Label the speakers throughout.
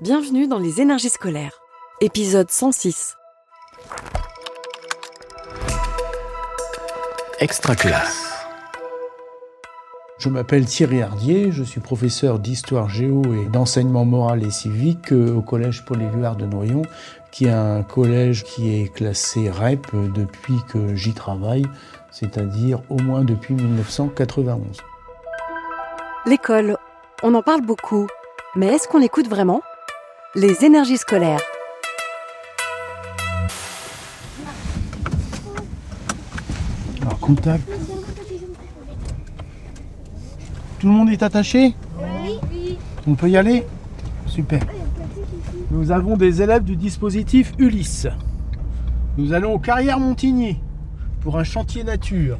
Speaker 1: Bienvenue dans les énergies scolaires, épisode 106.
Speaker 2: Extra classe.
Speaker 3: Je m'appelle Thierry Hardier, je suis professeur d'histoire géo et d'enseignement moral et civique euh, au collège Paul Éluard de Noyon, qui est un collège qui est classé REP depuis que j'y travaille, c'est-à-dire au moins depuis 1991.
Speaker 1: L'école, on en parle beaucoup, mais est-ce qu'on l'écoute vraiment? Les énergies scolaires.
Speaker 3: Alors, contact. Tout le monde est attaché Oui. On peut y aller Super. Nous avons des élèves du dispositif Ulysse. Nous allons aux Carrières Montigny pour un chantier nature.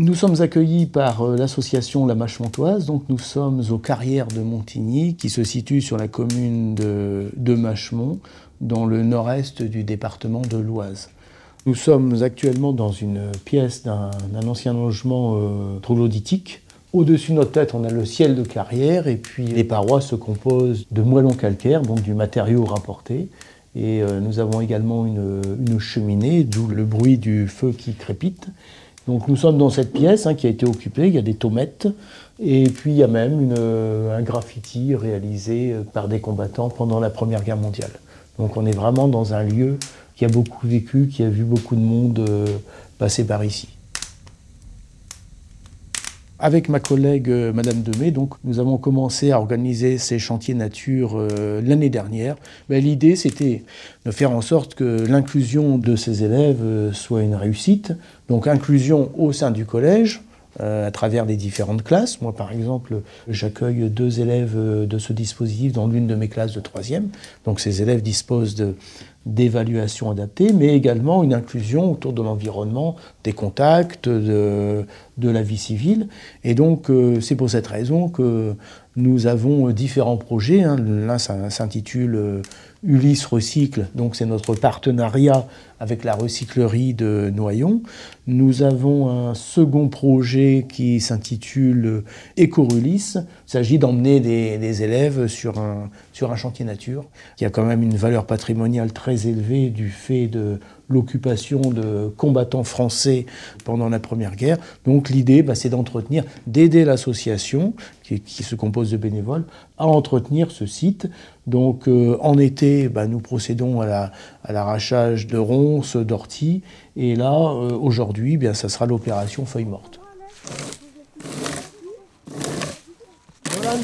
Speaker 3: Nous sommes accueillis par euh, l'association La Mâche Montoise, donc nous sommes aux carrières de Montigny, qui se situe sur la commune de, Mâchemont, dans le nord-est du département de l'Oise. Nous sommes actuellement dans une pièce d'un ancien logement euh, troglodytique. Au-dessus de notre tête, on a le ciel de carrière, et puis les parois se composent de moellons calcaires, donc du matériau rapporté. Et euh, nous avons également une cheminée, d'où le bruit du feu qui crépite. Donc nous sommes dans cette pièce hein, qui a été occupée, il y a des tomettes, et puis il y a même une, un graffiti réalisé par des combattants pendant la Première Guerre mondiale. Donc on est vraiment dans un lieu qui a beaucoup vécu, qui a vu beaucoup de monde euh, passer par ici. Avec ma collègue euh, Madame Demey, donc, nous avons commencé à organiser ces chantiers nature euh, l'année dernière. Ben, L'idée, c'était de faire en sorte que l'inclusion de ces élèves euh, soit une réussite. Donc inclusion au sein du collège, à travers les différentes classes. Moi, par exemple, j'accueille deux élèves euh, de ce dispositif dans l'une de mes classes de troisième. Donc ces élèves disposent de d'évaluation adaptée, mais également une inclusion autour de l'environnement, des contacts, de, la vie civile. Et donc, euh, c'est pour cette raison que nous avons différents projets. Hein. L'un s'intitule euh, Ulysse Recycle, donc c'est notre partenariat avec la recyclerie de Noyon. Nous avons un second projet qui s'intitule Éco-Ulysse. Il s'agit d'emmener des, élèves sur un, sur un chantier nature qui a quand même une valeur patrimoniale très élevée du fait de l'occupation de combattants français pendant la Première Guerre. Donc l'idée, bah, c'est d'entretenir, d'aider l'association, qui, se compose de bénévoles, à entretenir ce site. Donc euh, en été, bah, nous procédons à l'arrachage de ronces, d'orties, et là, euh, aujourd'hui, bien, ça sera l'opération feuille morte.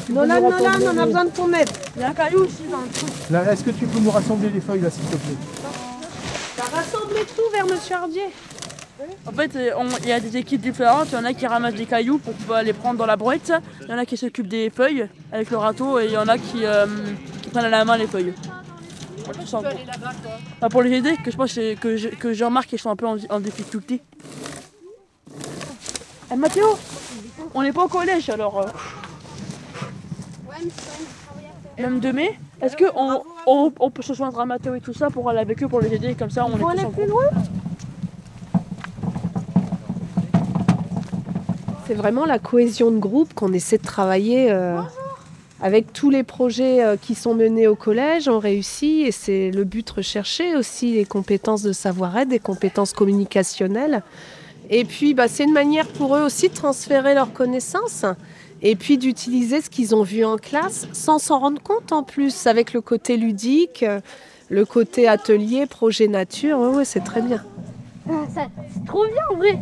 Speaker 4: Nolan, Nolan, on a besoin de ton aide. Il y a un caillou aussi dans le truc.
Speaker 3: Est-ce que tu peux nous rassembler les feuilles là, s'il te plaît?
Speaker 4: T'as rassemblé tout vers Monsieur Hardier
Speaker 5: en fait, il y a des équipes différentes. Il y en a qui ramassent des cailloux pour pouvoir les prendre dans la brouette. Il y en a qui s'occupent des feuilles avec le râteau et il y en a qui, euh, qui prennent à la main les feuilles.
Speaker 4: Aller là-bas,
Speaker 5: bah, pour les aider, que je pense que je, que je remarque qu'ils sont un peu en, en difficulté. Eh, Mathéo, on n'est pas au collège alors. Euh... Même de mai, est-ce qu'on on, on peut se joindre à Mathéo et tout ça pour aller avec eux pour les aider comme ça on,
Speaker 4: on
Speaker 5: est
Speaker 4: aller plus loin C'est vraiment la cohésion de groupe qu'on essaie de travailler euh, avec tous les projets euh, qui sont menés au collège. On réussit et c'est le but recherché aussi, les compétences de savoir-être, des compétences communicationnelles. Et puis, bah, c'est une manière pour eux aussi de transférer leurs connaissances et puis d'utiliser ce qu'ils ont vu en classe sans s'en rendre compte en plus, avec le côté ludique, le côté atelier, projet nature. Oui, ouais, c'est très bien.
Speaker 6: C'est trop bien en vrai.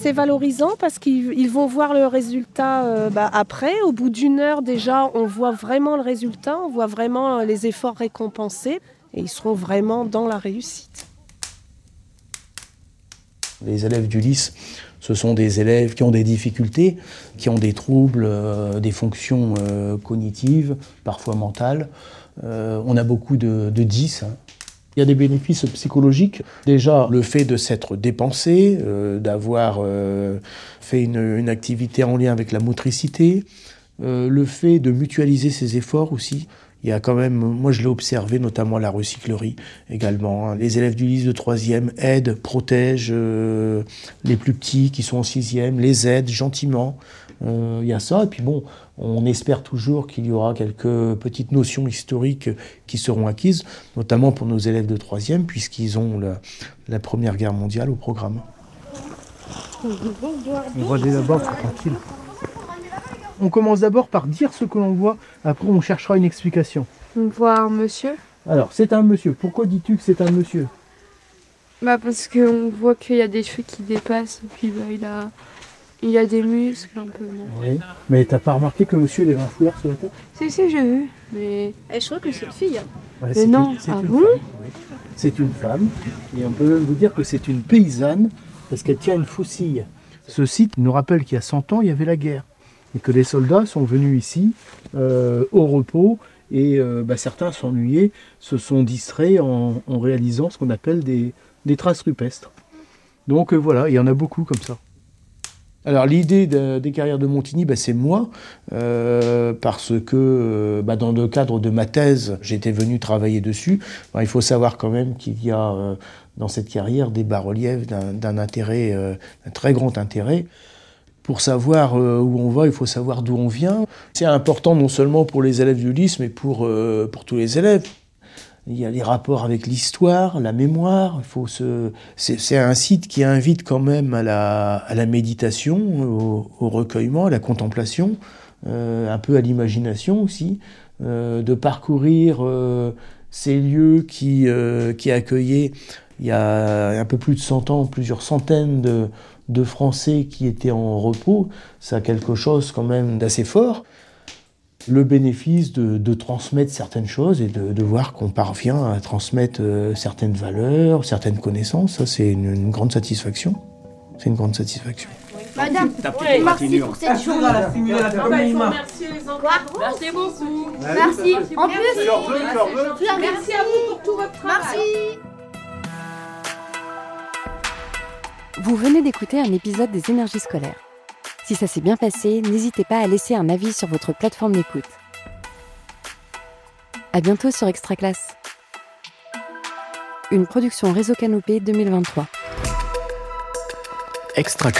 Speaker 4: C'est valorisant parce qu'ils vont voir le résultat euh, bah, après. Au bout d'une heure déjà, on voit vraiment le résultat, on voit vraiment les efforts récompensés et ils seront vraiment dans la réussite.
Speaker 3: Les élèves d'Ulysse, ce sont des élèves qui ont des difficultés, qui ont des troubles, euh, des fonctions euh, cognitives, parfois mentales. Euh, on a beaucoup de, de 10. Hein. Il y a des bénéfices psychologiques. Déjà, le fait de s'être dépensé, euh, d'avoir euh, fait une, activité en lien avec la motricité, euh, le fait de mutualiser ses efforts aussi. Il y a quand même, moi je l'ai observé, notamment la recyclerie également. Hein. Les élèves du lycée de troisième aident, protègent les plus petits qui sont en sixième, les aident gentiment. Euh, Il y a ça, et puis bon, on espère toujours qu'il y aura quelques petites notions historiques qui seront acquises, notamment pour nos élèves de troisième, puisqu'ils ont la, la Première Guerre mondiale au programme. On va aller d'abord tranquille. On commence d'abord par dire ce que l'on voit, après on cherchera une explication.
Speaker 2: On voit un monsieur.
Speaker 3: Alors, c'est un monsieur. Pourquoi dis-tu que c'est un monsieur?
Speaker 2: Bah parce qu'on voit qu'il y a des cheveux qui dépassent, et puis bah, il a il a des muscles un peu. Non
Speaker 3: Oui. Mais t'as pas remarqué que le monsieur il avait un foulard sur la tête?
Speaker 2: Si si j'ai vu, mais
Speaker 6: Et je crois que c'est une fille.
Speaker 3: Ouais,
Speaker 2: Mais
Speaker 3: c'est
Speaker 2: non,
Speaker 3: une- c'est
Speaker 2: ah
Speaker 3: une
Speaker 2: bon?
Speaker 3: femme, oui. C'est une femme, et on peut même vous dire que c'est une paysanne, parce qu'elle tient une faucille. Ce site nous rappelle qu'il y a 100 ans, il y avait la guerre, et que les soldats sont venus ici euh, au repos, et euh, bah, certains s'ennuyaient, se sont distraits en, en réalisant ce qu'on appelle des, des traces rupestres. Donc euh, voilà, il y en a beaucoup comme ça. Alors l'idée de- des carrières de Montigny, bah, c'est moi, euh, parce que euh, bah, dans le cadre de ma thèse, j'étais venu travailler dessus. Bah, il faut savoir quand même qu'il y a euh, dans cette carrière des bas-reliefs d'un intérêt, euh, très grand intérêt. Pour savoir où on va, il faut savoir d'où on vient. C'est important non seulement pour les élèves du lycée, mais pour, pour tous les élèves. Il y a les rapports avec l'histoire, la mémoire. Faut se... c'est, un site qui invite quand même à la, à la méditation, au, recueillement, à la contemplation, euh, un peu à l'imagination aussi, euh, de parcourir euh, ces lieux qui, qui accueillaient il y a un peu plus de 100 ans plusieurs centaines de, de Français qui étaient en repos. Ça a quelque chose quand même d'assez fort le bénéfice de, de transmettre certaines choses et de, de voir qu'on parvient à transmettre euh, certaines valeurs, certaines connaissances, ça c'est une, une grande satisfaction. C'est une grande satisfaction.
Speaker 6: Madame, merci pour cette journée.
Speaker 5: Merci beaucoup.
Speaker 6: Merci. En plus, merci à vous pour tout votre travail. Merci.
Speaker 1: Vous venez d'écouter un épisode des énergies scolaires. Si ça s'est bien passé, n'hésitez pas à laisser un avis sur votre plateforme d'écoute. À bientôt sur Extra Classe. Une production Réseau Canopé 2023.
Speaker 7: Extra.